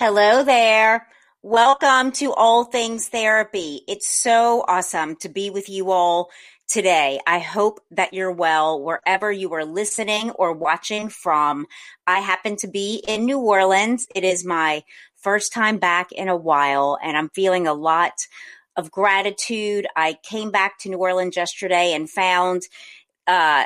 Hello there. Welcome to All Things Therapy. It's so awesome to be with you all today. I hope that you're well wherever you are listening or watching from. I happen to be in New Orleans. It is my first time back in a while, and I'm feeling a lot of gratitude. I came back to New Orleans yesterday and found uh,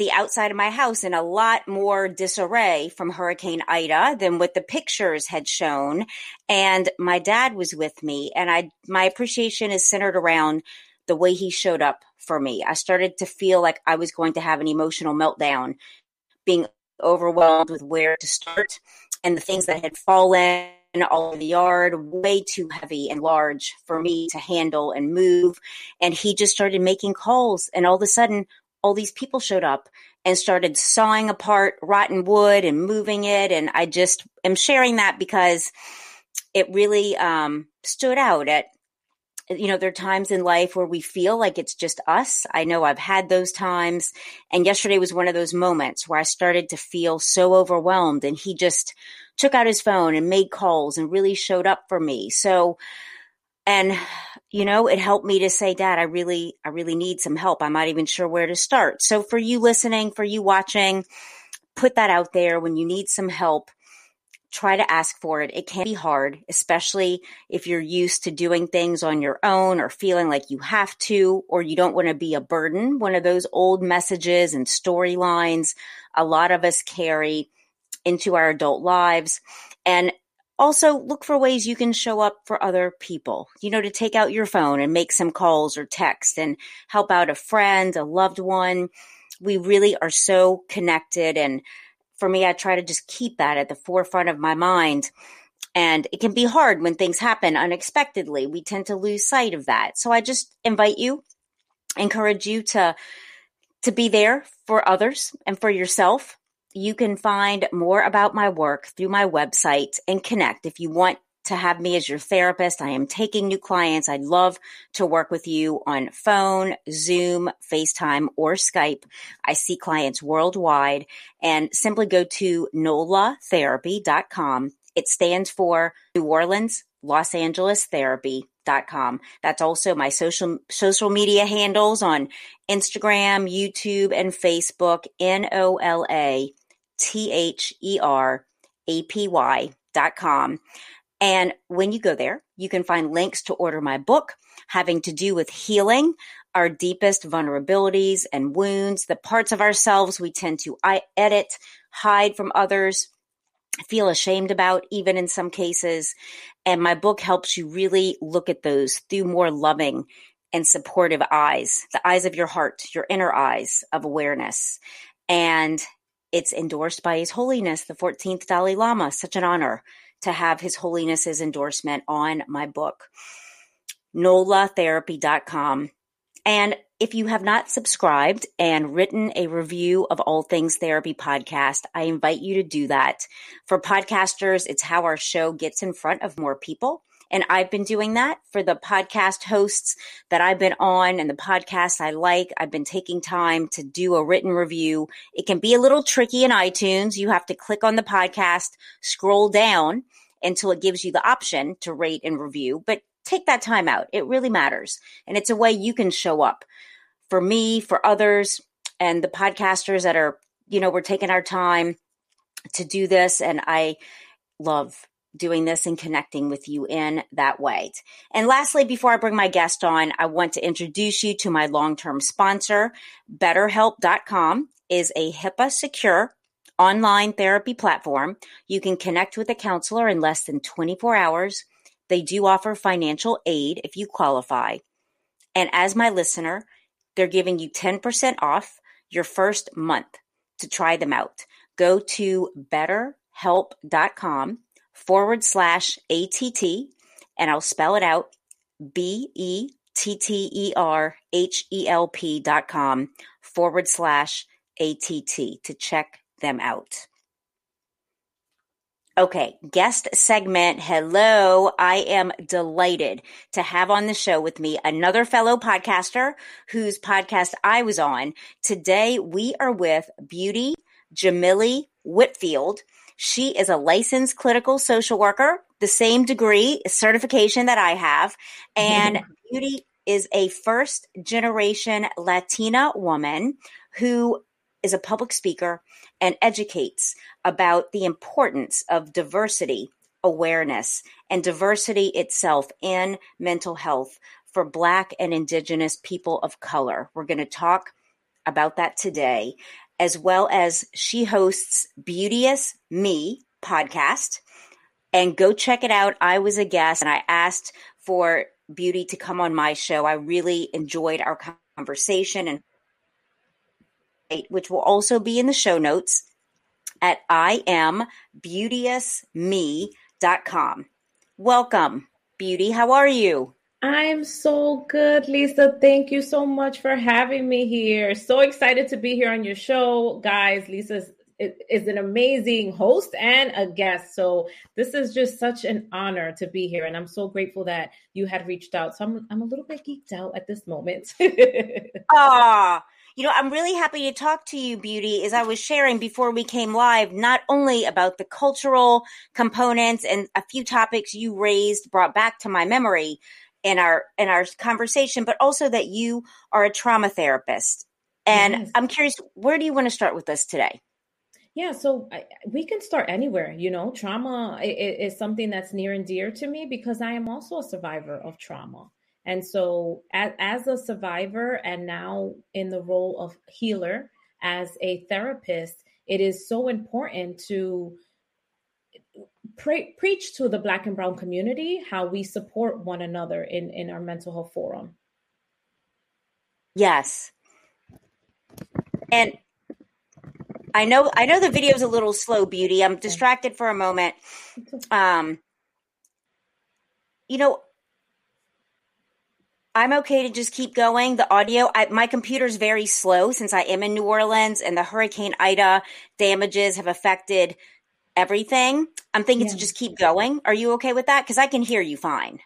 the outside of my house in a lot more disarray from Hurricane Ida than what the pictures had shown. And my dad was with me, and I my appreciation is centered around the way he showed up for me. I started to feel like I was going to have an emotional meltdown, being overwhelmed with where to start and the things that had fallen all over the yard, way too heavy and large for me to handle and move. And he just started making calls, and all of a sudden, all these people showed up and started sawing apart rotten wood and moving it. And I just am sharing that because it really um, stood out at you know, there are times in life where we feel like it's just us. I know I've had those times. And yesterday was one of those moments where I started to feel so overwhelmed. And he just took out his phone and made calls and really showed up for me. So, and, you know, it helped me to say, Dad, I really, I really need some help. I'm not even sure where to start. So for you listening, for you watching, put that out there when you need some help try to ask for it. It can be hard, especially if you're used to doing things on your own or feeling like you have to, or you don't want to be a burden. One of those old messages and storylines a lot of us carry into our adult lives. And also look for ways you can show up for other people, you know, to take out your phone and make some calls or text and help out a friend, a loved one. We really are so connected and for me, I try to just keep that at the forefront of my mind. And it can be hard when things happen unexpectedly. We tend to lose sight of that. So I just invite you, encourage you to, to be there for others and for yourself. You can find more about my work through my website and connect if you want to have me as your therapist. I am taking new clients. I'd love to work with you on phone, Zoom, FaceTime, or Skype. I see clients worldwide and simply go to nolatherapy.com. It stands for New Orleans, Los Angeles Therapy.com. That's also my social social media handles on Instagram, YouTube, and Facebook. N O L A T H E R A P Y dot com. And when you go there, you can find links to order my book having to do with healing our deepest vulnerabilities and wounds, the parts of ourselves we tend to edit, hide from others, feel ashamed about, even in some cases. And my book helps you really look at those through more loving and supportive eyes, the eyes of your heart, your inner eyes of awareness. And it's endorsed by His Holiness, the 14th Dalai Lama. Such an honor to have His Holiness's endorsement on my book, nolatherapy.com. And if you have not subscribed and written a review of All Things Therapy podcast, I invite you to do that. For podcasters, it's how our show gets in front of more people. And I've been doing that for the podcast hosts that I've been on and the podcasts I like. I've been taking time to do a written review. It can be a little tricky in iTunes. You have to click on the podcast, scroll down until it gives you the option to rate and review. But take that time out. It really matters. And it's a way you can show up for me, for others, and the podcasters that are, you know, we're taking our time to do this. And I love doing this and connecting with you in that way. And lastly, before I bring my guest on, I want to introduce you to my long term sponsor. BetterHelp.com is a HIPAA secure online therapy platform. You can connect with a counselor in less than 24 hours. They do offer financial aid if you qualify. And as my listener, they're giving you 10% off your first month to try them out. Go to betterhelp.com forward slash ATT, and I'll spell it out B E T T E R H E L P dot com forward slash ATT to check them out. Okay, guest segment. Hello. I am delighted to have on the show with me another fellow podcaster whose podcast I was on. Today we are with Budy Jamilly Whitfield. She is a licensed clinical social worker, the same degree certification that I have. And Budy is a first generation Latina woman who is a public speaker and educates about the importance of diversity awareness and diversity itself in mental health for Black and Indigenous people of color. We're going to talk about that today as well as she hosts Beauteous Me podcast. And go check it out. I was a guest and I asked for Budy to come on my show. I really enjoyed our conversation and which will also be in the show notes at iambeauteousme.com. Welcome, Budy. How are you? I'm so good, Lisa. Thank you so much for having me here. So excited to be here on your show, guys. Lisa is an amazing host and a guest. So this is just such an honor to be here, and I'm so grateful that you had reached out. So I'm I'm a little bit geeked out at this moment. Ah. you know, I'm really happy to talk to you, Budy, as I was sharing before we came live, not only about the cultural components and a few topics you raised, brought back to my memory, in our in our conversation, but also that you are a trauma therapist. And yes. I'm curious, where do you want to start with us today? Yeah, so I, we can start anywhere. You know, trauma is, is something that's near and dear to me because I am also a survivor of trauma. And so, as, as a survivor, and now in the role of healer, as a therapist, it is so important to pre- preach to the black and brown community how we support one another in in our mental health forum. Yes. And i know i know the video is a little slow Budy. I'm distracted for a moment. Um you know I'm okay to just keep going. The audio, I, my computer's very slow since I am in New Orleans and the Hurricane Ida damages have affected everything. I'm thinking yeah. to just keep going. Are you okay with that? Because I can hear you fine.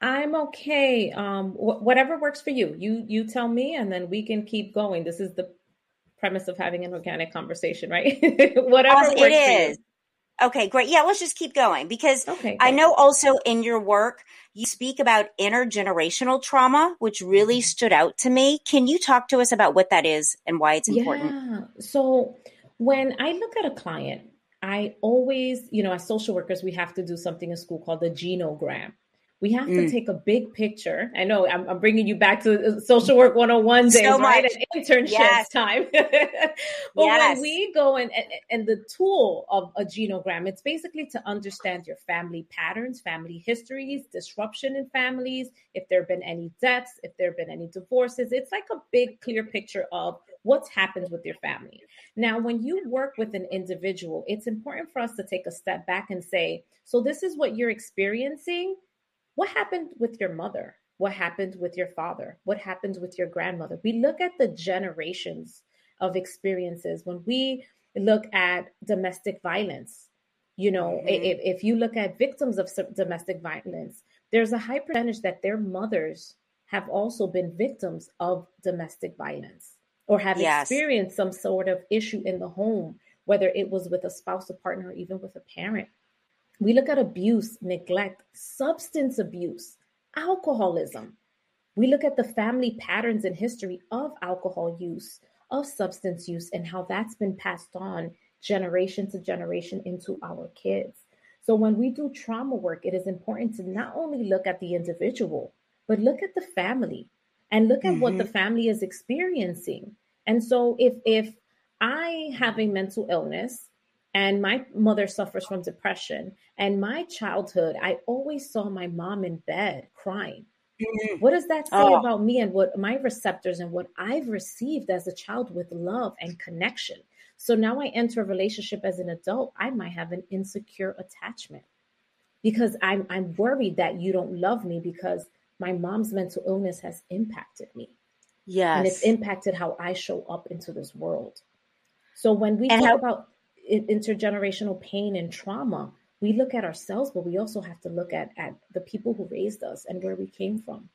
I'm okay. Um, wh- whatever works for you. You you tell me, and then we can keep going. This is the premise of having an organic conversation, right? whatever awesome. it is. Okay, great. Yeah, let's just keep going because okay, I know also in your work you speak about intergenerational trauma, which really mm-hmm. stood out to me. Can you talk to us about what that is and why it's important? Yeah. So when I look at a client I always, you know, as social workers, we have to do something in school called the genogram. We have mm. to take a big picture. I know I'm, I'm, bringing you back to social work 101 days, so right? And internships yes. time. but yes. when we go and, and the tool of a genogram, it's basically to understand your family patterns, family histories, disruption in families, if there have been any deaths, if there have been any divorces. It's like a big, clear picture of what's happened with your family. Now, when you work with an individual, it's important for us to take a step back and say, so this is what you're experiencing. What happened with your mother? What happened with your father? What happened with your grandmother? We look at the generations of experiences when we look at domestic violence. You know, mm-hmm. if, if you look at victims of domestic violence, there's a high percentage that their mothers have also been victims of domestic violence or have yes. experienced some sort of issue in the home, whether it was with a spouse, a partner, or even with a parent. We look at abuse, neglect, substance abuse, alcoholism. We look at the family patterns and history of alcohol use, of substance use, and how that's been passed on generation to generation into our kids. So when we do trauma work, it is important to not only look at the individual, but look at the family and look at mm-hmm. what the mm-hmm. family is experiencing. And so if if I have a mental illness and my mother suffers from depression and my childhood, I always saw my mom in bed crying. Mm-hmm. What does that say oh. about me and what my receptors and what I've received as a child with love and connection? So now I enter a relationship as an adult, I might have an insecure attachment because I'm I'm worried that you don't love me because my mom's mental illness has impacted me. Yes. And it's impacted how I show up into this world. So when we and talk how- about intergenerational pain and trauma, we look at ourselves, but we also have to look at, at the people who raised us and where we came from.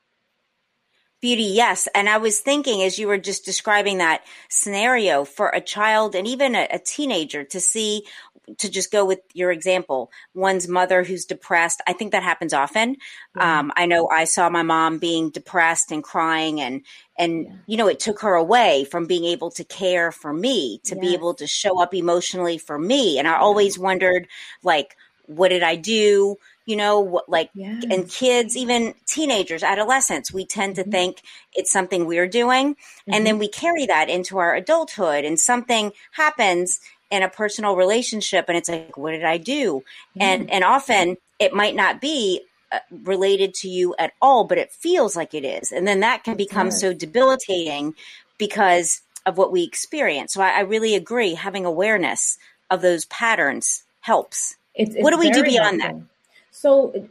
Beauty, yes. And I was thinking as you were just describing that scenario for a child and even a, a, teenager to see, to just go with your example, one's mother who's depressed. I think that happens often. Yeah. Um, I know I saw my mom being depressed and crying and, and, yeah. you know, it took her away from being able to care for me, to be able to show up emotionally for me. And I always wondered, like, what did I do? You know, like, yes. and kids, even teenagers, adolescents, we tend to mm-hmm. think it's something we're doing. Mm-hmm. And then mm-hmm. we carry that into our adulthood and something happens in a personal relationship and it's like, what did I do? Mm-hmm. And, and often it might not be uh, related to you at all, but it feels like it is. And then that can become so debilitating because of what we experience. So I, I really agree. Having awareness of those patterns helps. It's, it's what do we do beyond helpful. that? So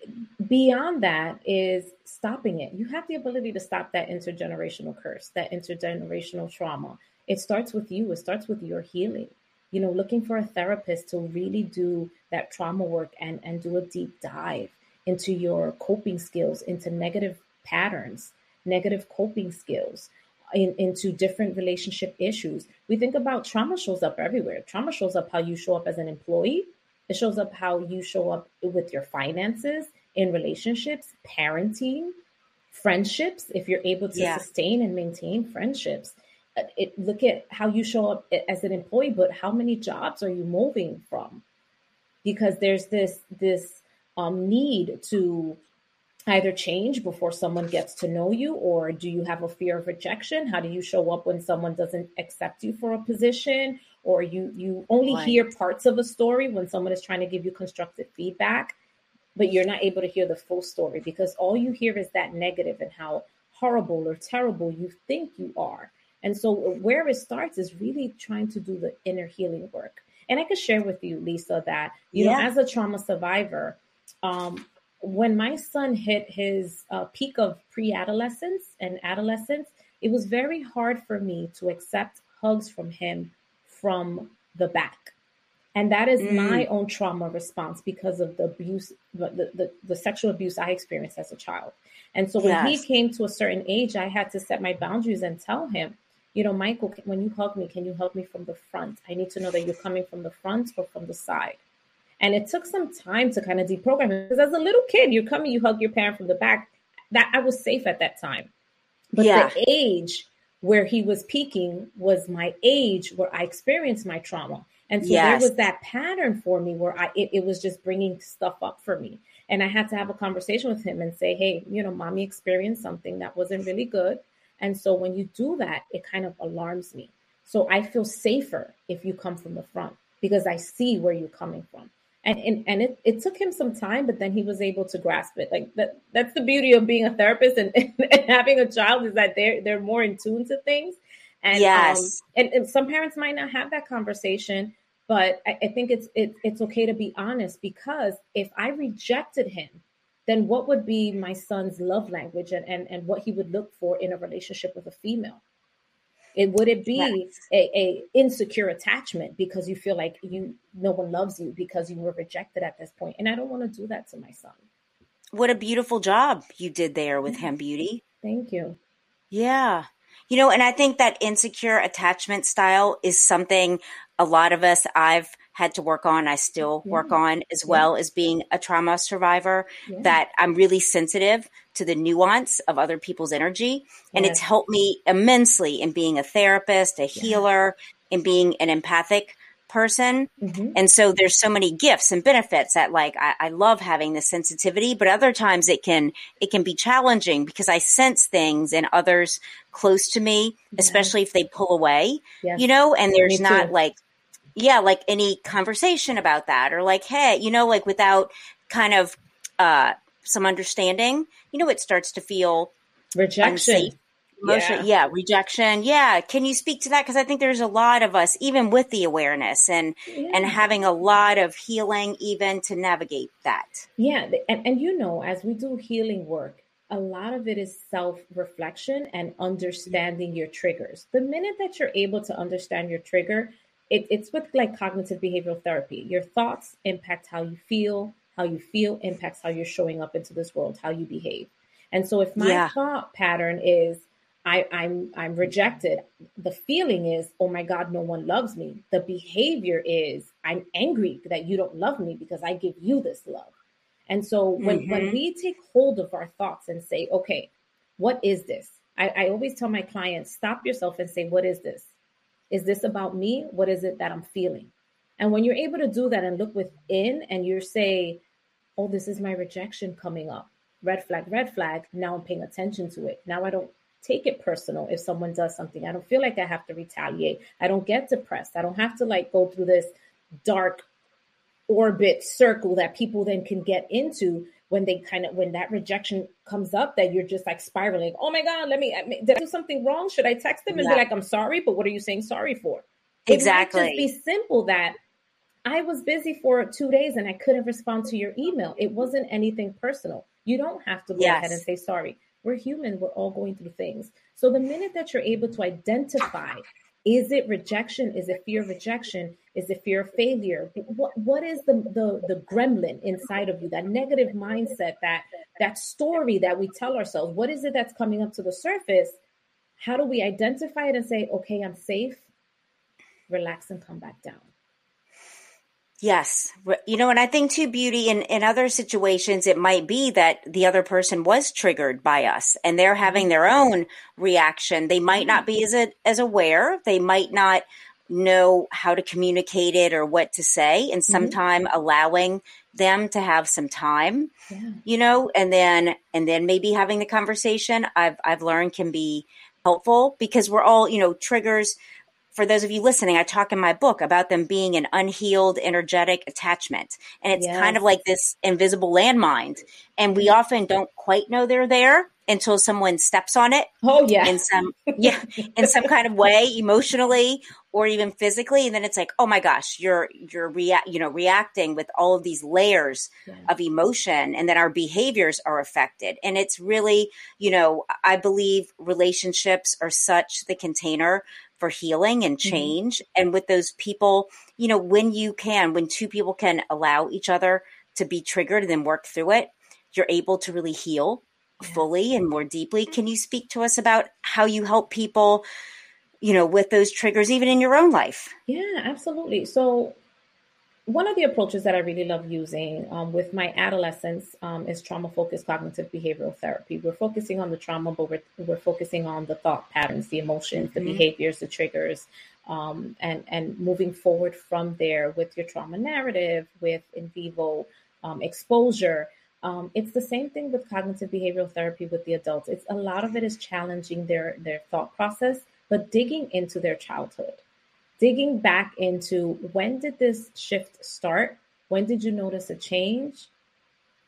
beyond that is stopping it. You have the ability to stop that intergenerational curse, that intergenerational trauma. It starts with you. It starts with your healing. You know, looking for a therapist to really do that trauma work and and do a deep dive into your coping skills, into negative patterns, negative coping skills, in, into different relationship issues. We think about trauma shows up everywhere. Trauma shows up how you show up as an employee, it shows up how you show up with your finances in relationships, parenting, friendships, if you're able to yeah. sustain and maintain friendships. Uh, it, look at how you show up as an employee, but how many jobs are you moving from? Because there's this this um, need to either change before someone gets to know you, or do you have a fear of rejection? How do you show up when someone doesn't accept you for a position, or you you only right. hear parts of a story when someone is trying to give you constructive feedback but you're not able to hear the full story because all you hear is that negative and how horrible or terrible you think you are and so where it starts is really trying to do the inner healing work and i could share with you lisa that you yeah. know as a trauma survivor um, when my son hit his uh, peak of pre-adolescence and adolescence it was very hard for me to accept hugs from him from the back. And that is mm. my own trauma response because of the abuse, the, the, the, sexual abuse I experienced as a child. And so when yes. he came to a certain age, I had to set my boundaries and tell him, you know, Michael, when you hug me, can you hug me from the front? I need to know that you're coming from the front or from the side. And it took some time to kind of deprogram it because as a little kid, you're coming, you hug your parent from the back. That I was safe at that time. But yeah. the age where he was peaking was my age where I experienced my trauma. And so yes. there was that pattern for me where I it, it, was just bringing stuff up for me. And I had to have a conversation with him and say, "Hey, you know, mommy experienced something that wasn't really good." And so when you do that, it kind of alarms me. So I feel safer if you come from the front because I see where you're coming from and and, and it, it took him some time but then he was able to grasp it. Like that that's the beauty of being a therapist and, and having a child is that they're they're more in tune to things. And yes. um, and, and, some parents might not have that conversation but I, I think it's it, it's okay to be honest because if i rejected him then what would be my son's love language and, and, and what he would look for in a relationship with a female it would it be yes. a, a insecure attachment because you feel like you no one loves you because you were rejected at this point, and I don't want to do that to my son. What a beautiful job you did there with him, Budy. Thank you. Yeah. You know, and I think that insecure attachment style is something a lot of us I've had to work on, I still yeah. work on as well yeah. as being a trauma survivor, yeah. that I'm really sensitive to the nuance of other people's energy. And it's helped me immensely in being a therapist, a healer, in being an empathic person. Mm-hmm. And so there's so many gifts and benefits that like I, I, love having this sensitivity, but other times it can it can be challenging because I sense things in others close to me, especially if they pull away. Yes. You know, and there's not like yeah, like any conversation about that or like, hey, you know, like without kind of uh some understanding, you know, it starts to feel rejection. Unsafe Emotion, yeah. yeah. rejection. Yeah. Can you speak to that? Because I think there's a lot of us, even with the awareness and yeah. and having a lot of healing, even to navigate that. Yeah, and, and you know, as we do healing work, a lot of it is self reflection and understanding your triggers. The minute that you're able to understand your trigger, it, it's with like cognitive behavioral therapy. Your thoughts impact how you feel. How you feel impacts how you're showing up into this world, how you behave. And so, if my yeah. thought pattern is I, I'm I'm rejected. The feeling is, oh my God, no one loves me. The behavior is, I'm angry that you don't love me because I give you this love. And so when, mm-hmm. when we take hold of our thoughts and say, okay, what is this? I, I always tell my clients, stop yourself and say, what is this? Is this about me? What is it that I'm feeling? And when you're able to do that and look within and you say, oh, this is my rejection coming up. Red flag, red flag. Now I'm paying attention to it. Now I don't take it personal if someone does something. I don't feel like I have to retaliate. I don't get depressed. I don't have to like go through this dark orbit circle that people then can get into when they kind of when that rejection comes up that you're just like spiraling oh my god let me did i do something wrong should i text them and yeah. be like i'm sorry but what are you saying sorry for exactly it might just be simple that i was busy for two days and i couldn't respond to your email it wasn't anything personal you don't have to go yes. ahead and say sorry we're human, we're all going through things. So the minute that you're able to identify, is it rejection? Is it fear of rejection? Is the fear of failure? What what is the, the the gremlin inside of you? That negative mindset, that that story that we tell ourselves. What is it that's coming up to the surface? How do we identify it and say, okay, I'm safe, relax and come back down? Yes. You know, and I think too, Budy in, in other situations, it might be that the other person was triggered by us and they're having mm-hmm. their own reaction. They might not be as, a, as aware. They might not know how to communicate it or what to say and sometime mm-hmm. allowing them to have some time, yeah. you know, and then, and then maybe having the conversation I've, I've learned can be helpful because we're all, you know, triggers for those of you listening, I talk in my book about them being an unhealed energetic attachment. And it's yes. kind of like this invisible landmine. And we mm-hmm. often don't quite know they're there until someone steps on it. Oh yeah. In some yeah, in some kind of way, emotionally or even physically. And then it's like, oh my gosh, you're you're rea- you know, reacting with all of these layers yeah. of emotion and then our behaviors are affected. And it's really, you know, I believe relationships are such the container for healing and mm-hmm. change. Mm-hmm. And with those people, you know, when you can, when two people can allow each other to be triggered and then work through it, you're able to really heal yeah. fully and more deeply. Can you speak to us about how you help people, you know, with those triggers, even in your own life? Yeah, absolutely. So, one of the approaches that I really love using um, with my adolescents um, is trauma focused cognitive behavioral therapy. We're focusing on the trauma, but we're, we're focusing on the thought patterns, the emotions, mm-hmm. the behaviors, the triggers, um, and, and moving forward from there with your trauma narrative, with in vivo um, exposure. Um, it's the same thing with cognitive behavioral therapy with the adults. It's a lot of it is challenging their, their thought process, but digging into their childhood digging back into when did this shift start? When did you notice a change?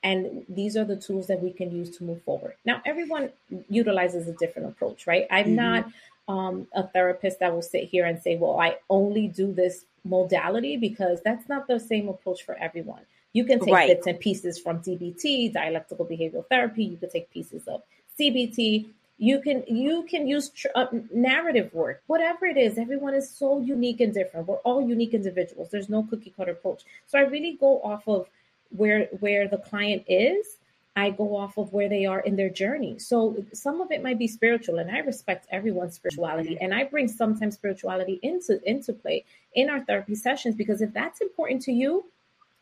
And these are the tools that we can use to move forward. Now, everyone utilizes a different approach, right? I'm mm-hmm. not um, a therapist that will sit here and say, well, I only do this modality because that's not the same approach for everyone. You can take right. bits and pieces from DBT, dialectical behavioral therapy. You could take pieces of CBT, you can you can use tr- uh, narrative work. Whatever it is everyone is so unique and different. We're all unique individuals. There's no cookie cutter approach. So i really go off of where where the client is. I go off of where they are in their journey. So some of it might be spiritual and i respect everyone's spirituality and i bring sometimes spirituality into into play in our therapy sessions because if that's important to you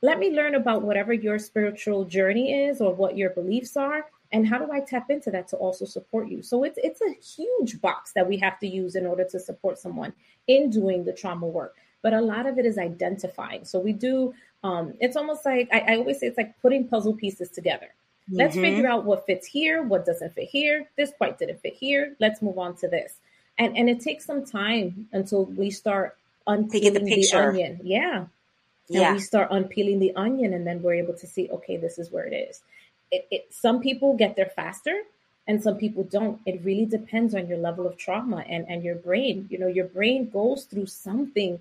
let me learn about whatever your spiritual journey is or what your beliefs are and how do I tap into that to also support you? So it's it's a huge box that we have to use in order to support someone in doing the trauma work. but a lot of it is identifying. So we do, um, it's almost like, I, I always say it's like putting puzzle pieces together. Mm-hmm. Let's figure out what fits here, what doesn't fit here. This quite didn't fit here. Let's move on to this. And and it takes some time until we start unpeeling the, the, onion. Yeah. And yeah. we start unpeeling the onion and then we're able to see, okay, this is where it is. It, it some people get there faster and some people don't. It really depends on your level of trauma and, and your brain. You know, your brain goes through something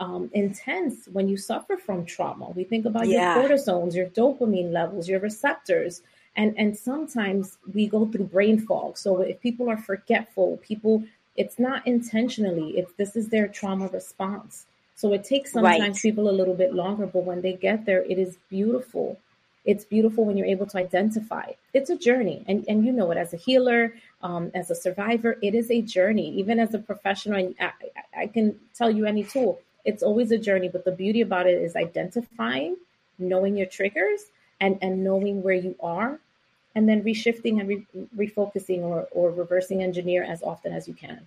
um, intense when you suffer from trauma. We think about yeah. your cortisones your dopamine levels, your receptors, and and sometimes we go through brain fog. So if people are forgetful, people, it's not intentionally. It's this is their trauma response. So it takes sometimes right. people a little bit longer, but when they get there, it is beautiful. It's beautiful when you're able to identify. It's a journey, and and you know it as a healer, um, as a survivor. It is a journey. Even as a professional, I, I can tell you any tool it's always a journey, but the beauty about it is identifying, knowing your triggers, and and knowing where you are, and then reshifting and re- refocusing or, or reversing engineer as often as you can.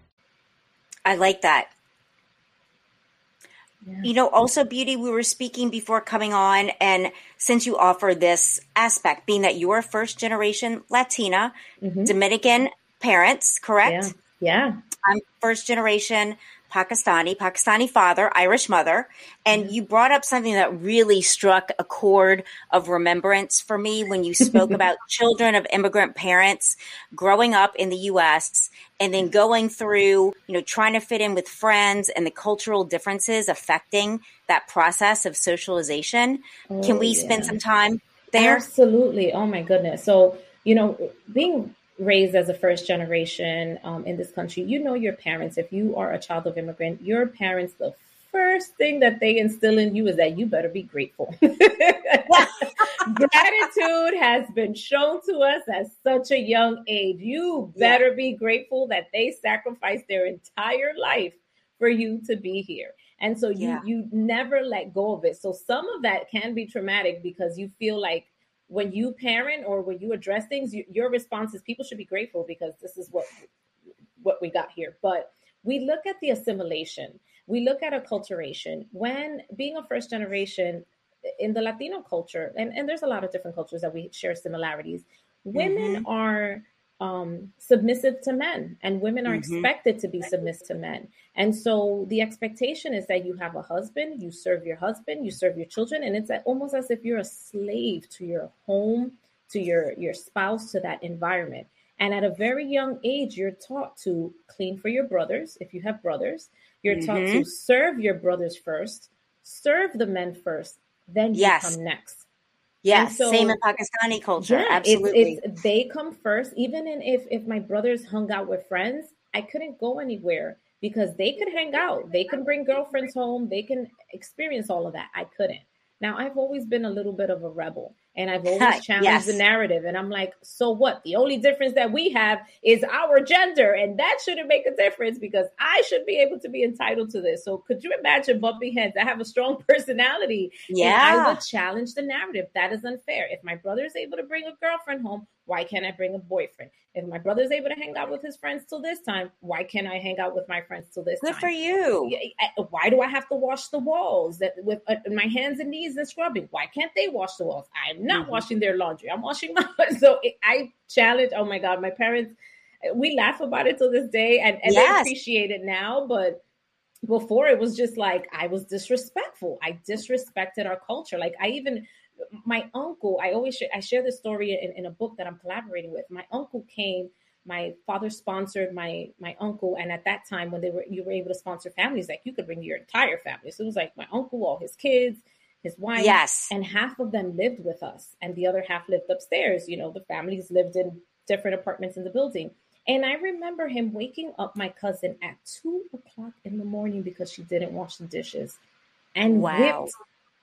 I like that. Yeah. You know, also Budy, we were speaking before coming on, and since you offer this aspect, being that you are first generation Latina, mm-hmm. Dominican parents, correct? Yeah. yeah. I'm first generation Pakistani, Pakistani father, Irish mother. And you brought up something that really struck a chord of remembrance for me when you spoke about children of immigrant parents growing up in the US and then going through, you know, trying to fit in with friends and the cultural differences affecting that process of socialization. Oh, Can we yeah. spend some time there? Absolutely. Oh my goodness. So, you know, being raised as a first generation um, in this country, you know your parents. If you are a child of immigrant, your parents, the first thing that they instill in you is that you better be grateful. Gratitude has been shown to us at such a young age. You better yeah. be grateful that they sacrificed their entire life for you to be here. And so you yeah. you never let go of it. So some of that can be traumatic because you feel like when you parent or when you address things, you, your response is people should be grateful because this is what what we got here. But we look at the assimilation, we look at acculturation. When being a first generation in the Latino culture, and, and there's a lot of different cultures that we share similarities, women mm-hmm. are um, submissive to men, and women are mm-hmm. expected to be submissive to men. And so the expectation is that you have a husband, you serve your husband, you serve your children, and it's almost as if you're a slave to your home, to your your spouse, to that environment. And at a very young age, you're taught to clean for your brothers if you have brothers. You're mm-hmm. taught to mm-hmm. serve your brothers first, serve the men first, then you yes. come next. Yes, so, same in Pakistani culture. Yeah, Absolutely. It's, it's, they come first. Even in if if my brothers hung out with friends, I couldn't go anywhere because they could hang out. They can bring girlfriends home. They can experience all of that. I couldn't. Now, I've always been a little bit of a rebel and I've always challenged yes. the narrative. And I'm like, so what? The only difference that we have is our gender, and that shouldn't make a difference because I should be able to be entitled to this. So, could you imagine bumping heads? I have a strong personality. Yeah. I would challenge the narrative. That is unfair. If my brother is able to bring a girlfriend home, why can't I bring a boyfriend? If my brother's able to hang out with his friends till this time, why can't I hang out with my friends till this Good time? for you. Why do I have to wash the walls that with uh, my hands and knees and scrubbing? Why can't they wash the walls? I'm not mm-hmm. washing their laundry. I'm washing my. So it, I challenge. Oh my god, my parents. We laugh about it till this day, and, and yes. they appreciate it now, but before it was just like I was disrespectful. I disrespected our culture. Like I even my uncle, I always share, I share this story in, in a book that I'm collaborating with. My uncle came, my father sponsored my my uncle, and at that time when they were you were able to sponsor families, like you could bring your entire family. So it was like my uncle, all his kids, his wife, yes, and half of them lived with us, and the other half lived upstairs. You know, the families lived in different apartments in the building. And I remember him waking up my cousin at two o'clock in the morning because she didn't wash the dishes and wow. whipped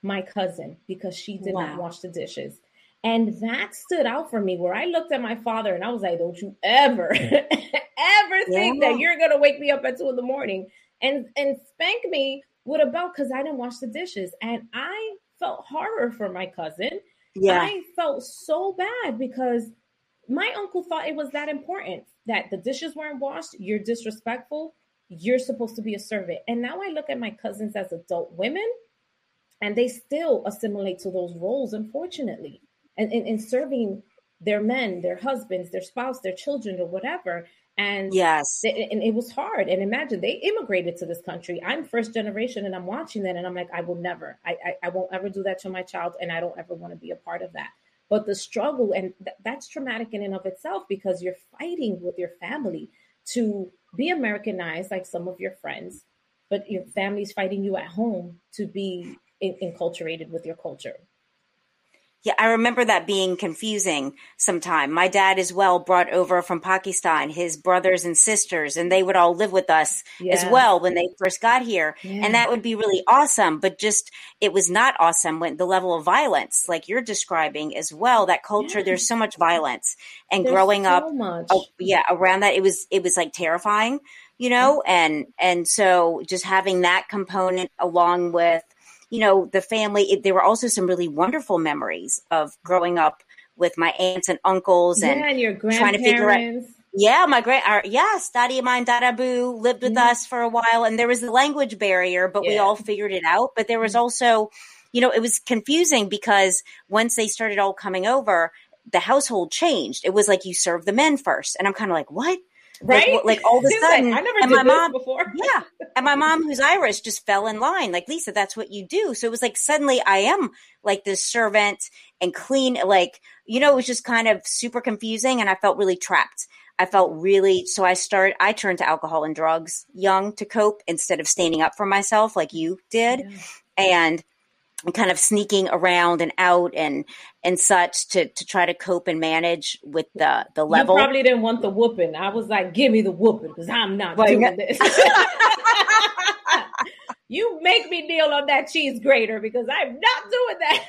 my cousin because she did wow. not wash the dishes. And that stood out for me where I looked at my father and I was like, don't you ever, ever think yeah. that you're going to wake me up at two in the morning and, and spank me with a belt because I didn't wash the dishes. And I felt horror for my cousin. Yeah. I felt so bad because my uncle thought it was that important that the dishes weren't washed. You're disrespectful. You're supposed to be a servant. And now I look at my cousins as adult women and they still assimilate to those roles, unfortunately and in serving their men, their husbands, their spouse, their children, or whatever. And yes, they, and it was hard. And imagine they immigrated to this country. I'm first generation, and I'm watching that, and I'm like, I will never, I, I, I won't ever do that to my child, and I don't ever want to be a part of that. But the struggle, and th- that's traumatic in and of itself because you're fighting with your family to be Americanized, like some of your friends, but your family's fighting you at home to be enculturated with your culture. Yeah, I remember that being confusing sometime. My dad as well brought over from Pakistan his brothers and sisters, and they would all live with us yeah. as well when they first got here. Yeah. And that would be really awesome. But just it was not awesome when the level of violence, like you're describing as well, that culture, yeah. there's so much violence. And there's growing so up. Oh, yeah, around that it was it was like terrifying, you know, and and so just having that component along with you know, the family, it, there were also some really wonderful memories of growing up with my aunts and uncles and, yeah, and your trying to figure out. Yeah, my great, our, yes, Daddy of mine, Dadabu, lived with us for a while, and there was the language barrier, but yeah. we all figured it out. But there was mm-hmm. also, you know, it was confusing because once they started all coming over, the household changed. It was like you serve the men first, and I'm kind of like, what? Right? Like, like all of a sudden, like, I never and my mom before. yeah, and my mom, who's Irish, just fell in line. Like Lisa, that's what you do. So it was like suddenly I am like this servant and clean. Like you know, it was just kind of super confusing, and I felt really trapped. I felt really so. I started. I turned to alcohol and drugs young to cope instead of standing up for myself like you did, yeah. and kind of sneaking around and out and and such to to try to cope and manage with the the level. You probably didn't want the whooping. I was like, "Give me the whooping," because I'm not doing this. you make me deal on that cheese grater because I'm not doing that.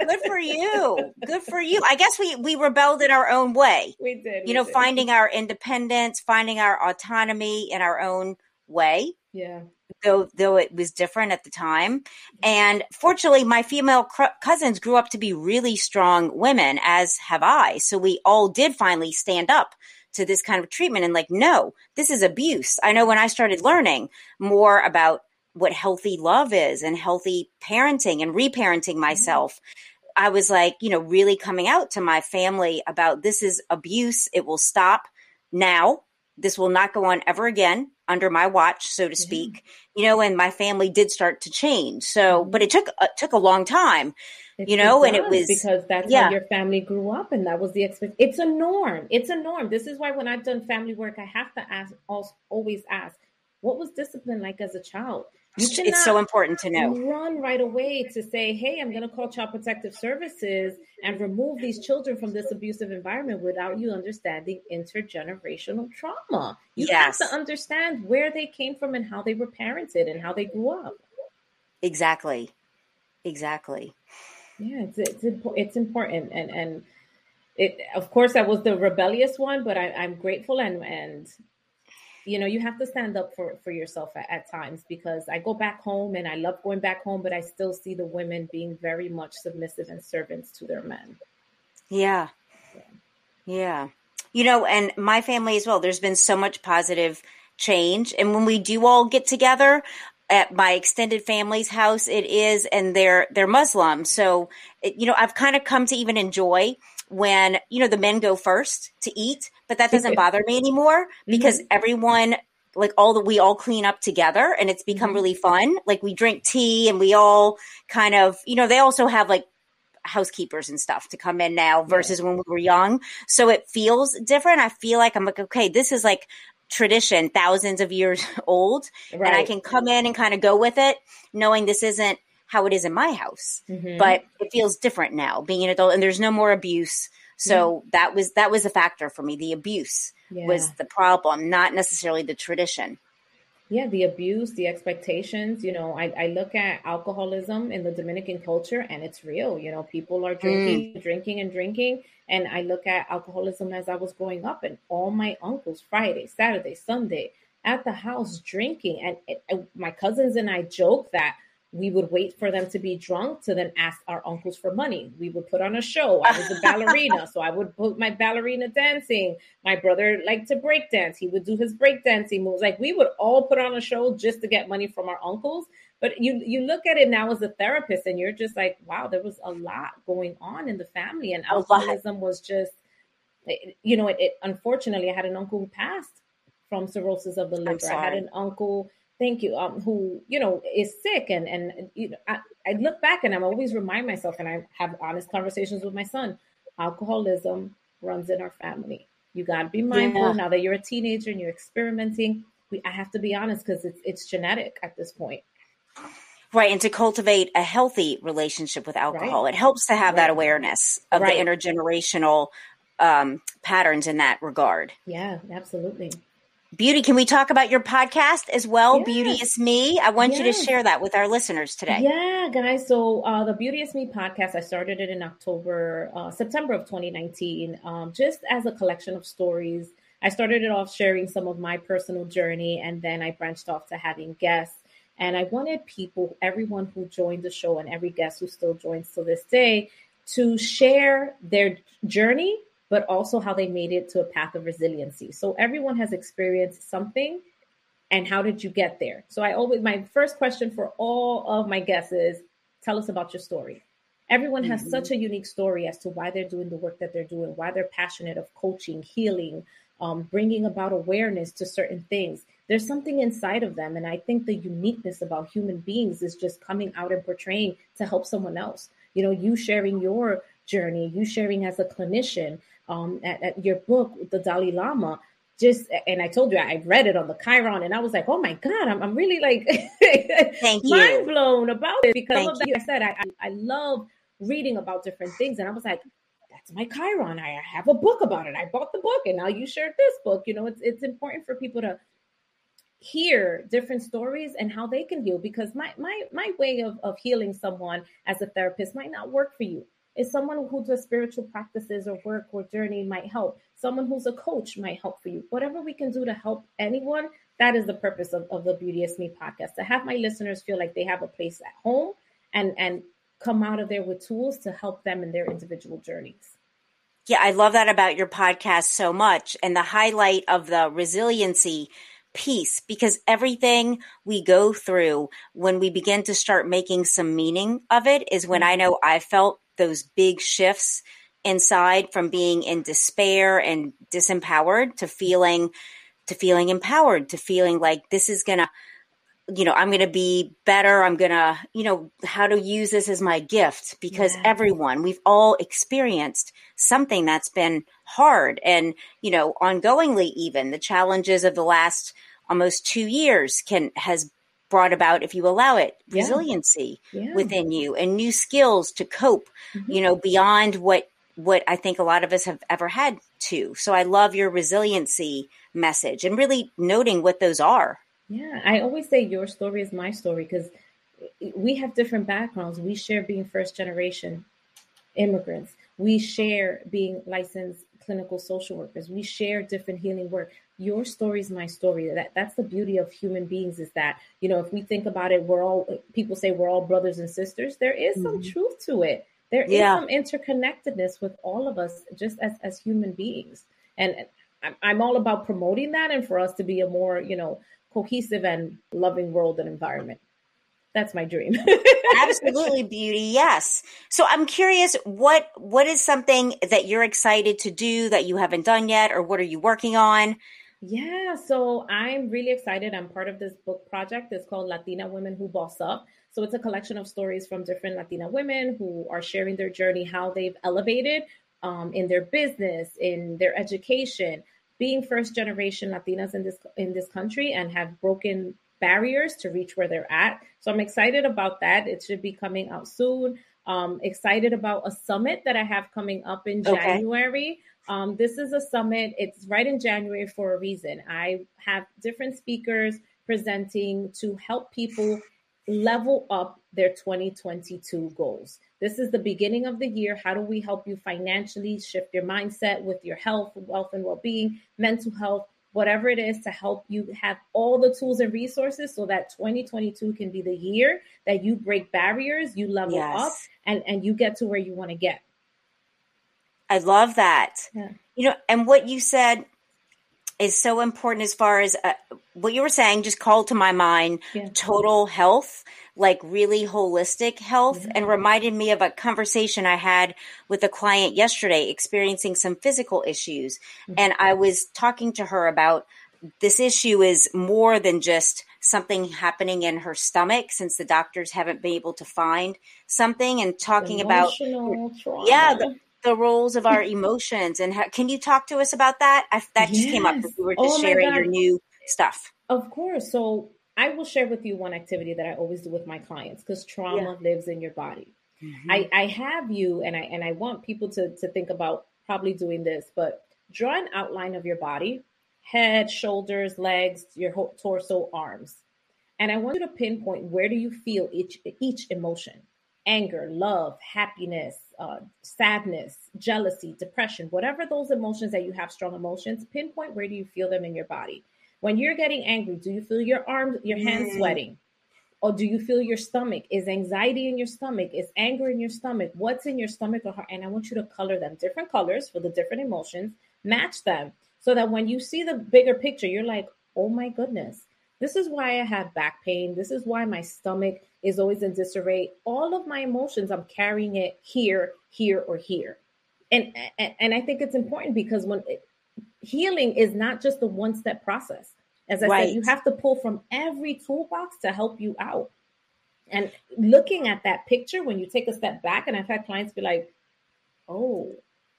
Good for you. Good for you. I guess we we rebelled in our own way. We did. You we know, did. finding our independence, finding our autonomy in our own way. Yeah though though it was different at the time. And fortunately, my female cr- cousins grew up to be really strong women, as have I. So we all did finally stand up to this kind of treatment and like, no, this is abuse. I know when I started learning more about what healthy love is and healthy parenting and reparenting mm-hmm. myself. I was like, you know, really coming out to my family about this is abuse. It will stop now. This will not go on ever again under my watch, so to speak. Yeah. You know, and my family did start to change. So, mm-hmm. but it took uh, took a long time. It, you know, it and it was because that's yeah. how your family grew up, and that was the expect. It's a norm. It's a norm. This is why when I've done family work, I have to ask, always ask, what was discipline like as a child? It's so important to know. Run right away to say, hey, I'm going to call Child Protective Services and remove these children from this abusive environment without you understanding intergenerational trauma. You yes. have to understand where they came from and how they were parented and how they grew up. Exactly. Exactly. Yeah, it's it's, it's important and and it of course I was the rebellious one, but I, I'm grateful and and you know you have to stand up for for yourself at, at, times because i go back home and i love going back home but i still see the women being very much submissive and servants to their men. Yeah. Yeah, yeah. you know and my family as well there's been so much positive change. And when we do all get together at my extended family's house it is and they're they're muslim. So it, you know i've kind of come to even enjoy when you know the men go first to eat but that doesn't bother me anymore because mm-hmm. everyone like all the we all clean up together and it's become mm-hmm. really fun like we drink tea and we all kind of you know they also have like housekeepers and stuff to come in now versus yeah. when we were young so it feels different i feel like i'm like okay this is like tradition thousands of years old right. and i can come in and kind of go with it knowing this isn't how it is in my house. Mm-hmm. But it feels different now being an adult and there's no more abuse. So mm-hmm. that was that was a factor for me, the abuse yeah. was the problem, not necessarily the tradition. Yeah, the abuse, the expectations. You know, I, I look at alcoholism in the Dominican culture and it's real. You know, people are drinking, mm. drinking, and drinking. And I look at alcoholism as I was growing up, and all my uncles, Friday, Saturday, Sunday, at the house drinking. And it, my cousins and I joke that we would wait for them to be drunk to then ask our uncles for money. We would put on a show. I was a ballerina, so I would put my ballerina dancing. My brother liked to break dance. He would do his break dancing moves. Like we would all put on a show just to get money from our uncles. But you you look at it now as a therapist, and you're just like, wow, there was a lot going on in the family, and alcoholism was just, you know, it, it unfortunately I had an uncle who passed from cirrhosis of the liver. I had an uncle thank you um, who you know is sick and and you know I, I look back and i'm always remind myself and i have honest conversations with my son alcoholism runs in our family you got to be mindful yeah. now that you're a teenager and you're experimenting we, i have to be honest because it's, it's genetic at this point right and to cultivate a healthy relationship with alcohol right. it helps to have right. that awareness of right. the intergenerational um, patterns in that regard yeah absolutely Budy, can we talk about your podcast as well? Yes. Beauteous Me. I want yes. you to share that with our listeners today. Yeah, guys. So uh, the Beauteous Me podcast, I started it in October, uh, September of 2019, um, just as a collection of stories. I started it off sharing some of my personal journey, and then I branched off to having guests. And I wanted people, everyone who joined the show, and every guest who still joins to this day, to share their journey but also how they made it to a path of resiliency. So everyone has experienced something and how did you get there? So I always my first question for all of my guests is tell us about your story. Everyone has mm-hmm. such a unique story as to why they're doing the work that they're doing, why they're passionate of coaching, healing, um, bringing about awareness to certain things. There's something inside of them. And I think the uniqueness about human beings is just coming out and portraying to help someone else. You know, you sharing your journey, you sharing as a clinician, um, at, at your book, the Dalai Lama, just and I told you I read it on the Chiron and I was like, oh my god, I'm, I'm really like mind blown about it because of like I said I, I, I love reading about different things and I was like, that's my Chiron. I have a book about it. I bought the book and now you shared this book. You know, it's it's important for people to hear different stories and how they can heal because my my my way of, of healing someone as a therapist might not work for you is someone who does spiritual practices or work or journey might help. Someone who's a coach might help for you. Whatever we can do to help anyone, that is the purpose of, of the Beauteous Me podcast. To have my listeners feel like they have a place at home and and come out of there with tools to help them in their individual journeys. Yeah, I love that about your podcast so much and the highlight of the resiliency piece because everything we go through when we begin to start making some meaning of it is when I mm-hmm. know I felt those big shifts inside from being in despair and disempowered to feeling to feeling empowered to feeling like this is gonna you know i'm gonna be better i'm gonna you know how to use this as my gift because yeah. everyone we've all experienced something that's been hard and you know ongoingly even the challenges of the last almost two years can has brought about, if you allow it, yeah. resiliency yeah. within you and new skills to cope, mm-hmm. you know, beyond what what I think a lot of us have ever had to. So I love your resiliency message and really noting what those are. Yeah, I always say your story is my story because we have different backgrounds. We share being first generation immigrants. We share being licensed clinical social workers. We share different healing work your story is my story that that's the beauty of human beings is that you know if we think about it we're all people say we're all brothers and sisters there is some mm-hmm. truth to it There is yeah. some interconnectedness with all of us just as as human beings and I'm, I'm all about promoting that and for us to be a more you know cohesive and loving world and environment that's my dream absolutely Budy yes so i'm curious what what is something that you're excited to do that you haven't done yet or what are you working on yeah, so I'm really excited. I'm part of this book project. It's called Latina Women Who Boss Up. So it's a collection of stories from different Latina women who are sharing their journey, how they've elevated um, in their business, in their education, being first generation Latinas in this in this country, and have broken barriers to reach where they're at. So I'm excited about that. It should be coming out soon. Um, excited about a summit that I have coming up in Okay. January. Um, this is a summit. It's right in January for a reason. I have different speakers presenting to help people level up their 2022 goals. This is the beginning of the year. How do we help you financially shift your mindset with your health, wealth, and well being, mental health, whatever it is to help you have all the tools and resources so that 2022 can be the year that you break barriers, you level Yes. up, and, and you get to where you want to get. I love that. Yeah. You know, and what you said is so important as far as uh, what you were saying just called to my mind Yeah. total health, like really holistic health, and reminded me of a conversation I had with a client yesterday experiencing some physical issues. And I was talking to her about this issue is more than just something happening in her stomach since the doctors haven't been able to find something and talking about trauma. yeah the, the roles of our emotions and how, can you talk to us about that I, that just came up Yes. we were Oh just my sharing your new stuff Of course. So I will share with you one activity that I always do with my clients because trauma lives in your body. I, mm-hmm. I have you and I and I want people to to think about probably doing this, but draw an outline of your body, head, shoulders, legs, your whole torso, arms. And I want you to pinpoint where do you feel each each emotion. Anger, love, happiness, uh, sadness, jealousy, depression, whatever those emotions that you have strong emotions, pinpoint where do you feel them in your body. When you're getting angry, do you feel your arms, your hands Mm. sweating? Or do you feel your stomach? Is anxiety in your stomach? Is anger in your stomach? What's in your stomach or heart? And I want you to color them different colors for the different emotions, match them so that when you see the bigger picture, you're like, oh my goodness, this is why I have back pain. This is why my stomach is always in disarray. All of my emotions, I'm carrying it here, here, or here. And and, and I think it's important because when it, healing is not just a one step process. As I Right. said, you have to pull from every toolbox to help you out. And looking at that picture, when you take a step back, and I've had clients be like, "Oh,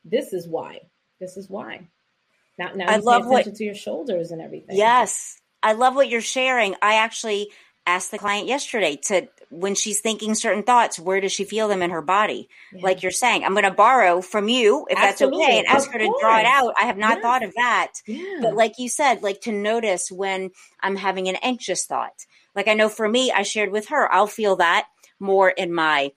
this is why. This is why." Now, now I love pay what- to your shoulders and everything. yes i love what you're sharing i actually asked the client yesterday to when she's thinking certain thoughts where does she feel them in her body Yeah. like you're saying i'm going to borrow from you if that's okay and ask Of her to draw it out i have not Yes. thought of that Yeah. but like you said like to notice when i'm having an anxious thought like i know for me i shared with her i'll feel that more in my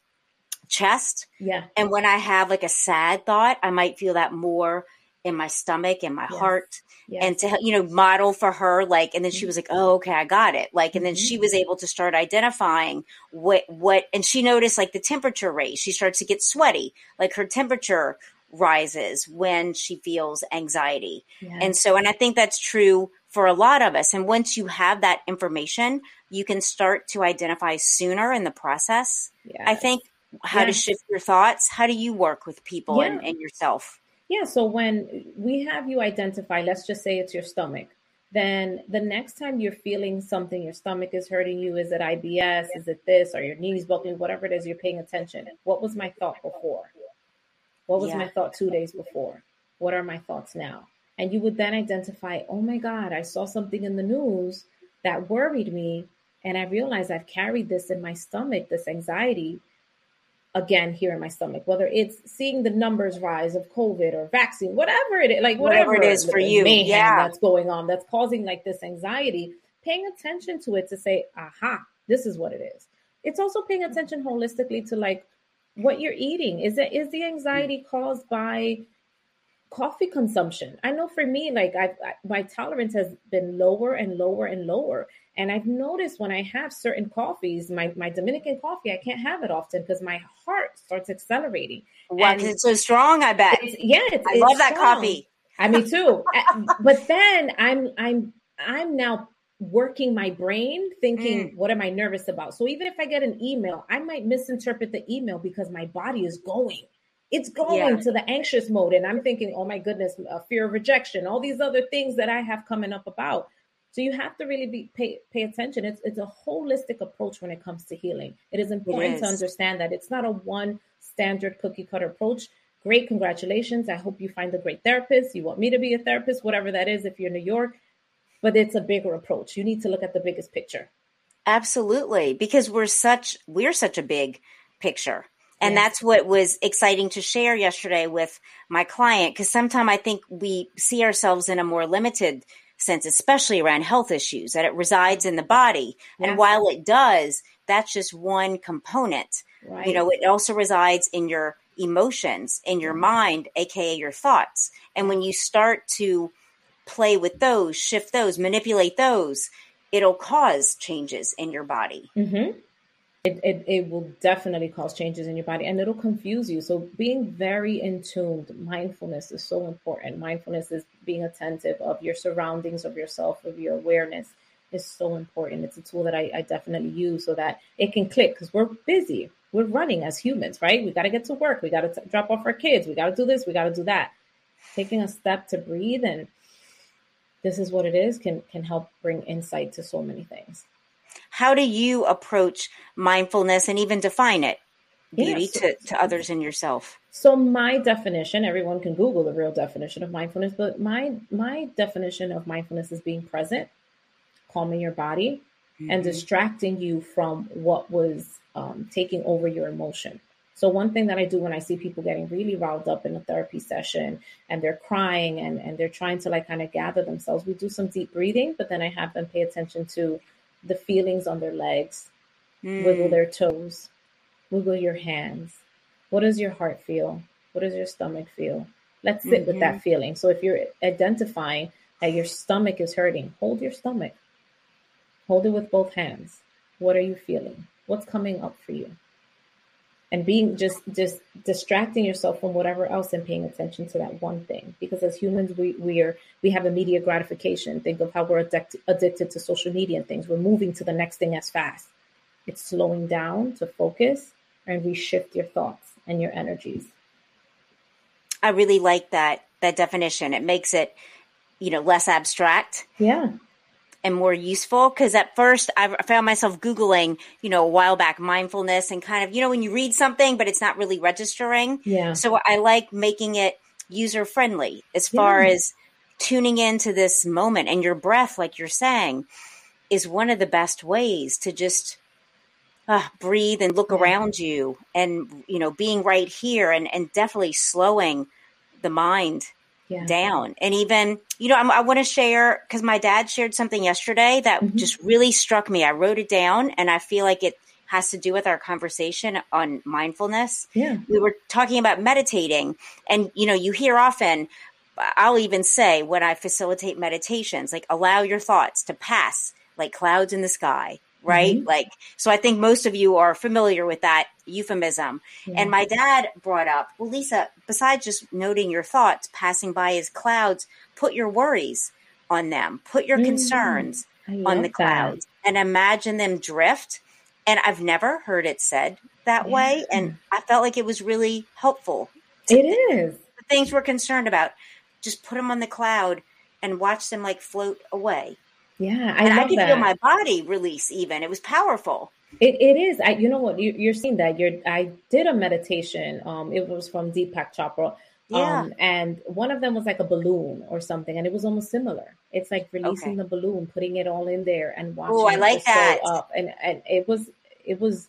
chest yeah. and when i have like a sad thought i might feel that more in my stomach and my Yes. heart Yes. and to you know model for her like and then she was like oh okay i got it like and then Mhm. she was able to start identifying what what and she noticed like the temperature raise she starts to get sweaty like her temperature rises when she feels anxiety Yeah. and so, and I think that's true for a lot of us. And once you have that information, you can start to identify sooner in the process. I think how to shift your thoughts. How do you work with people and, and yourself? Yeah, so when we have you identify, let's just say it's your stomach, then the next time you're feeling something, your stomach is hurting you, is it IBS? Is it this? Or your knees buckling? Whatever it is, you're paying attention. What was my thought before? What was Yeah. my thought two days before? What are my thoughts now? And you would then identify, oh my God, I saw something in the news that worried me. And I realized I've carried this in my stomach, this anxiety again here in my stomach, whether it's seeing the numbers rise of COVID or vaccine, whatever it is, like Whatever whatever, it is for you, yeah. that's going on, that's causing like this anxiety, paying attention to it to say, aha, this is what it is. It's also paying attention holistically to like what you're eating. Is it is the anxiety caused by coffee consumption? I know for me, like I've, I, my tolerance has been lower and lower and lower. And I've noticed when I have certain coffees, my, my Dominican coffee, I can't have it often because my heart starts accelerating. Why? Because it's so strong, I bet. It's, yeah, it's, I it's love that coffee. I me too. But then I'm I'm I'm now working my brain thinking Mm. what am I nervous about? So even if I get an email, I might misinterpret the email because my body is going. It's going Yeah. to the anxious mode and I'm thinking, "Oh my goodness, uh, fear of rejection, all these other things that I have coming up about." So you have to really be pay pay attention. It's it's a holistic approach when it comes to healing. It is important to understand that it's not a one standard cookie cutter approach. Great, congratulations. I hope you find a great therapist. You want me to be a therapist, whatever that is, if you're in New York. But it's a bigger approach. You need to look at the biggest picture. Absolutely, because we're such we're such a big picture. And that's what was exciting to share yesterday with my client because sometimes I think we see ourselves in a more limited sense, especially around health issues, that it resides in the body. Yes. And while it does, that's just one component. Right. You know, it also resides in your emotions, in your mind, aka your thoughts. And when you start to play with those, shift those, manipulate those, it'll cause changes in your body. Mm-hmm. It, it, it, will definitely cause changes in your body and it'll confuse you. So, being very in mindfulness is so important. Mindfulness is being attentive of your surroundings, of yourself, of your awareness is so important. It's a tool that I, I definitely use so that it can click because we're busy. We're running as humans, right? We got to get to work. We got to drop off our kids. We got to do this. We got to do that. Taking a step to breathe and this is what it is can can help bring insight to so many things. How do you approach mindfulness and even define it? Budy yeah, so, to, to others and yourself. So my definition, everyone can Google the real definition of mindfulness, but my my definition of mindfulness is being present, calming your body, mm-hmm. and distracting you from what was um, taking over your emotion. So one thing that I do when I see people getting really riled up in a therapy session and they're crying and, and they're trying to like kind of gather themselves, we do some deep breathing, but then I have them pay attention to the feelings on their legs, mm. wiggle their toes, wiggle your hands. What does your heart feel? What does your stomach feel? Let's sit mm-hmm. with that mm-hmm. feeling. So if you're identifying that your stomach is hurting, hold your stomach. Hold it with both hands. What are you feeling? What's coming up for you? And being just just distracting yourself from whatever else and paying attention to that one thing. Because as humans we we are we have immediate gratification. Think of how we're addic- addicted to social media and things. We're moving to the next thing as fast. It's slowing down to focus and reshift your thoughts and your energies. I really like that that definition. It makes it you know less abstract. Yeah and more useful because at first I found myself Googling, you know, a while back mindfulness and kind of, you know, when you read something, but it's not really registering. Yeah. So I like making it user friendly as far yeah. as tuning into this moment and your breath, like you're saying, is one of the best ways to just uh, breathe and look yeah. around you and, you know, being right here and, and definitely slowing the mind yeah. down. And even, you know, I'm, i want to share because my dad shared something yesterday that mm-hmm. just really struck me. I wrote it down and I feel like it has to do with our conversation on mindfulness. Yeah. We were talking about meditating and, you know, you hear often, I'll even say when I facilitate meditations, like allow your thoughts to pass like clouds in the sky right? Mm-hmm. Like, so I think most of you are familiar with that euphemism. Yeah. And my dad brought up, well, Lisa, besides just noting your thoughts passing by as clouds, put your worries on them, put your mm-hmm. concerns on the clouds, that. and imagine them drift. And I've never heard it said that yeah. way. And I felt like it was really helpful. It is. The things we're concerned about, just put them on the cloud and watch them like float away. Yeah, I, and I could that. feel my body release. Even it was powerful. It, it is. I, you know what? You, are seeing that. You're. I did a meditation. Um, it was from Deepak Chopra. Yeah. Um, and one of them was like a balloon or something, and it was almost similar. It's like releasing okay. the balloon, putting it all in there, and watching. Oh, I like that. Up. And and it was it was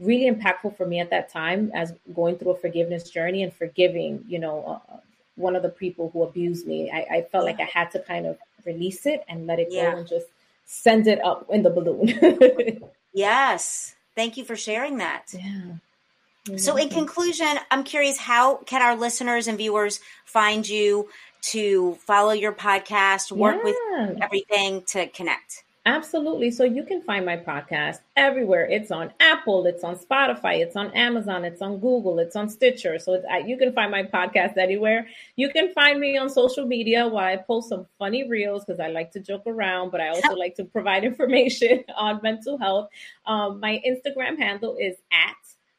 really impactful for me at that time as going through a forgiveness journey and forgiving. You know, uh, one of the people who abused me. I, I felt yeah. like I had to kind of release it and let it yeah. go and just send it up in the balloon. yes. Thank you for sharing that. Yeah. So, in conclusion, I'm curious how can our listeners and viewers find you to follow your podcast, work yeah. with everything to connect? Absolutely. So you can find my podcast everywhere. It's on Apple, it's on Spotify, it's on Amazon, it's on Google, it's on Stitcher. So it's, you can find my podcast anywhere. You can find me on social media where I post some funny reels because I like to joke around, but I also like to provide information on mental health. Um, my Instagram handle is at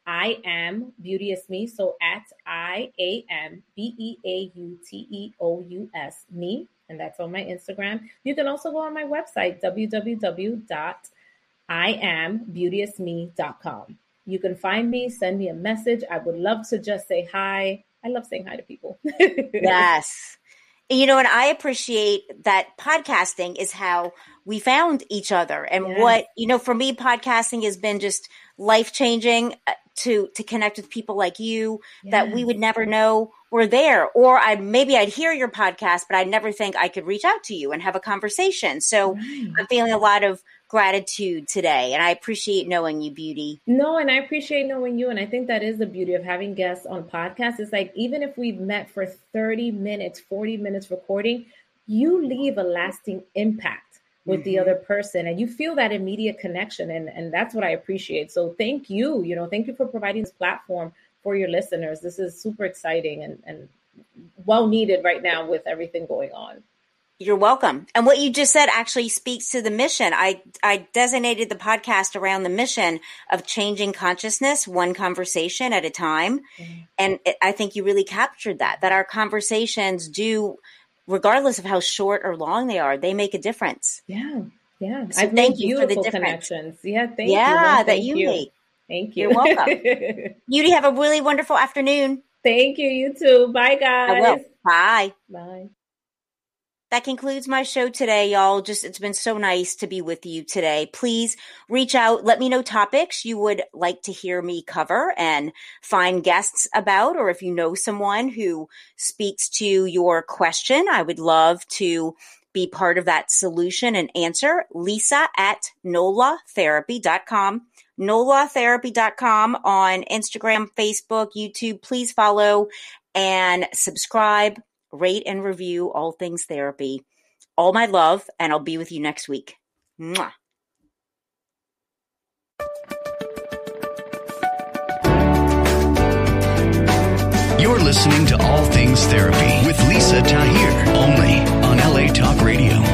I am beauteous me. So at I A M B E A U T E O U S me and that's on my Instagram. You can also go on my website, www.iambeauteousme.com. You can find me, send me a message. I would love to just say hi. I love saying hi to people. yes. You know, and I appreciate that podcasting is how we found each other. And yes. what, you know, for me, podcasting has been just life changing. Uh, to to connect with people like you yes. that we would never know were there or i maybe i'd hear your podcast but i'd never think i could reach out to you and have a conversation so right. i'm feeling a lot of gratitude today and i appreciate knowing you Budy no and i appreciate knowing you and i think that is the beauty of having guests on podcasts it's like even if we've met for 30 minutes 40 minutes recording you leave a lasting impact with mm-hmm. the other person and you feel that immediate connection and and that's what I appreciate. So thank you, you know, thank you for providing this platform for your listeners. This is super exciting and and well needed right now with everything going on. You're welcome. And what you just said actually speaks to the mission. I, I designated the podcast around the mission of changing consciousness one conversation at a time. Mm-hmm. And it, I think you really captured that, that our conversations do regardless of how short or long they are, they make a difference. Yeah. Yeah. So thank you for the difference. Connections. Yeah. Thank yeah, you. No, that you, you make. Thank you. You're welcome. Budy, have a really wonderful afternoon. Thank you. You too. Bye, guys. Bye. Bye. That concludes my show today, y'all. Just it's been so nice to be with you today. Please reach out, let me know topics you would like to hear me cover and find guests about, or if you know someone who speaks to your question, I would love to be part of that solution and answer. Lisa at nolatherapy.com. nolatherapy.com on Instagram, Facebook, YouTube. Please follow and subscribe rate and review all things therapy. All my love, and I'll be with you next week. Mwah. You're listening to All Things Therapy with Lisa Tahir, only on LA Talk Radio.